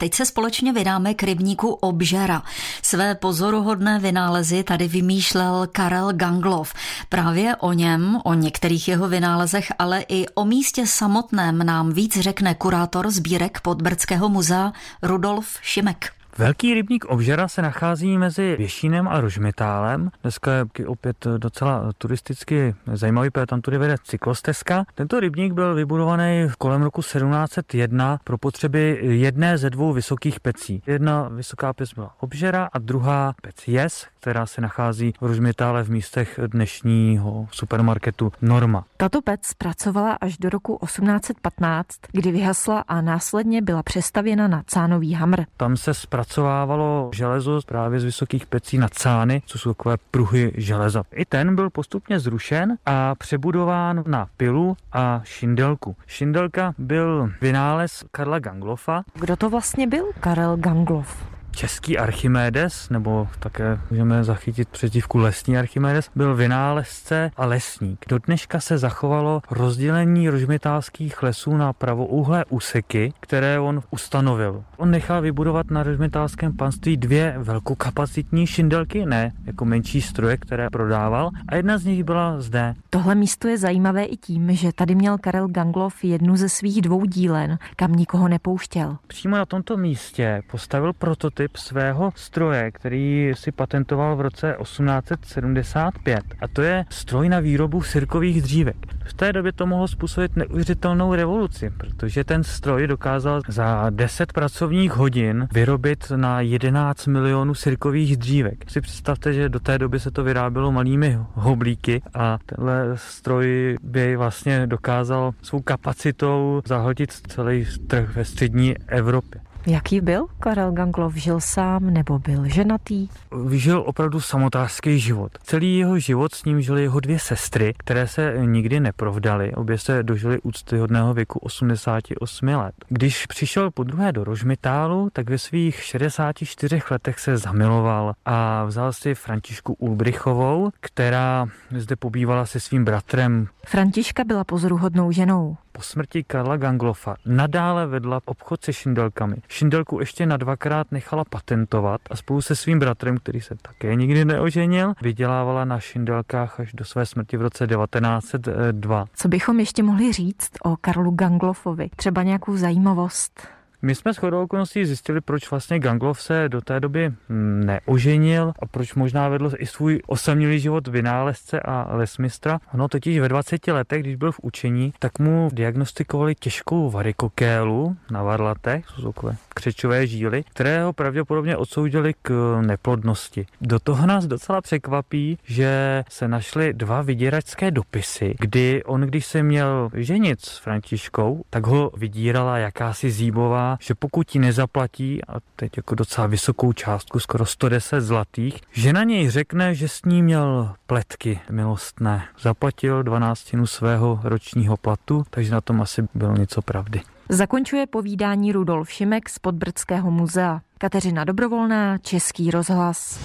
Teď se společně vydáme k rybníku Obžera. Své pozoruhodné vynálezy tady vymýšlel Karel Ganglov. Právě o něm, o některých jeho vynálezech, ale i o místě samotném nám víc řekne kurátor sbírek Podbrdského muzea Rudolf Šimek. Velký rybník Obžera se nachází mezi Věšínem a Rožmitálem. Dneska je opět docela turisticky zajímavý, protože tam tudy vede cyklostezka. Tento rybník byl vybudovaný kolem roku 1701 pro potřeby jedné ze dvou vysokých pecí. Jedna vysoká pec byla Obžera a druhá pec Jes, která se nachází v Rožmitále v místech dnešního supermarketu Norma. Tato pec pracovala až do roku 1815, kdy vyhasla a následně byla přestavěna na cánový hamr. Tam se zpracovávalo železo právě z vysokých pecí na cány, co jsou takové pruhy železa. I ten byl postupně zrušen a přebudován na pilu a šindelku. Šindelka byl vynález Karla Ganglofa. Kdo to vlastně byl Karel Ganglov? Český Archimedes, nebo také můžeme zachytit přezdívku lesní Archimedes, byl vynálezce a lesník. Do dneška se zachovalo rozdělení rožmitálských lesů na pravouhlé úseky, které on ustanovil. On nechal vybudovat na rožmitálském panství dvě velkokapacitní šindelky, ne jako menší stroje, které prodával, a jedna z nich byla zde. Tohle místo je zajímavé i tím, že tady měl Karel Ganglov jednu ze svých dvou dílen, kam nikoho nepouštěl. Přímo na tomto místě postavil prototyp prototyp svého stroje, který si patentoval v roce 1875. A to je stroj na výrobu sirkových dřívek. V té době to mohlo způsobit neuvěřitelnou revoluci, protože ten stroj dokázal za 10 pracovních hodin vyrobit na 11 milionů sirkových dřívek. Si představte, že do té doby se to vyrábělo malými hoblíky a tenhle stroj by vlastně dokázal svou kapacitou zahodit celý trh ve střední Evropě. Jaký byl Karel Ganglov? Žil sám nebo byl ženatý? Vyžil opravdu samotářský život. Celý jeho život s ním žili jeho dvě sestry, které se nikdy neprovdaly. Obě se dožily úctyhodného věku 88 let. Když přišel po druhé do Rožmitálu, tak ve svých 64 letech se zamiloval a vzal si Františku Ulbrichovou, která zde pobývala se svým bratrem. Františka byla pozoruhodnou ženou. Po smrti Karla Ganglofa nadále vedla obchod se šindelkami. Šindelku ještě na dvakrát nechala patentovat a spolu se svým bratrem, který se také nikdy neoženil, vydělávala na šindelkách až do své smrti v roce 1902. Co bychom ještě mohli říct o Karlu Ganglofovi? Třeba nějakou zajímavost? My jsme s chodou okolností zjistili, proč vlastně Ganglov se do té doby neoženil a proč možná vedl i svůj osamělý život vynálezce a lesmistra. Ono totiž ve 20 letech, když byl v učení, tak mu diagnostikovali těžkou varikokélu na varlatech, jsou takové křečové žíly, které ho pravděpodobně odsoudili k neplodnosti. Do toho nás docela překvapí, že se našly dva vydíračské dopisy, kdy on, když se měl ženit s Františkou, tak ho vydírala jakási zíbová že pokud ti nezaplatí, a teď jako docela vysokou částku, skoro 110 zlatých, že na něj řekne, že s ní měl pletky milostné. Zaplatil dvanáctinu svého ročního platu, takže na tom asi bylo něco pravdy. Zakončuje povídání Rudolf Šimek z Podbrdského muzea. Kateřina Dobrovolná, Český rozhlas.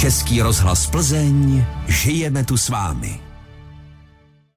Český rozhlas Plzeň, žijeme tu s vámi.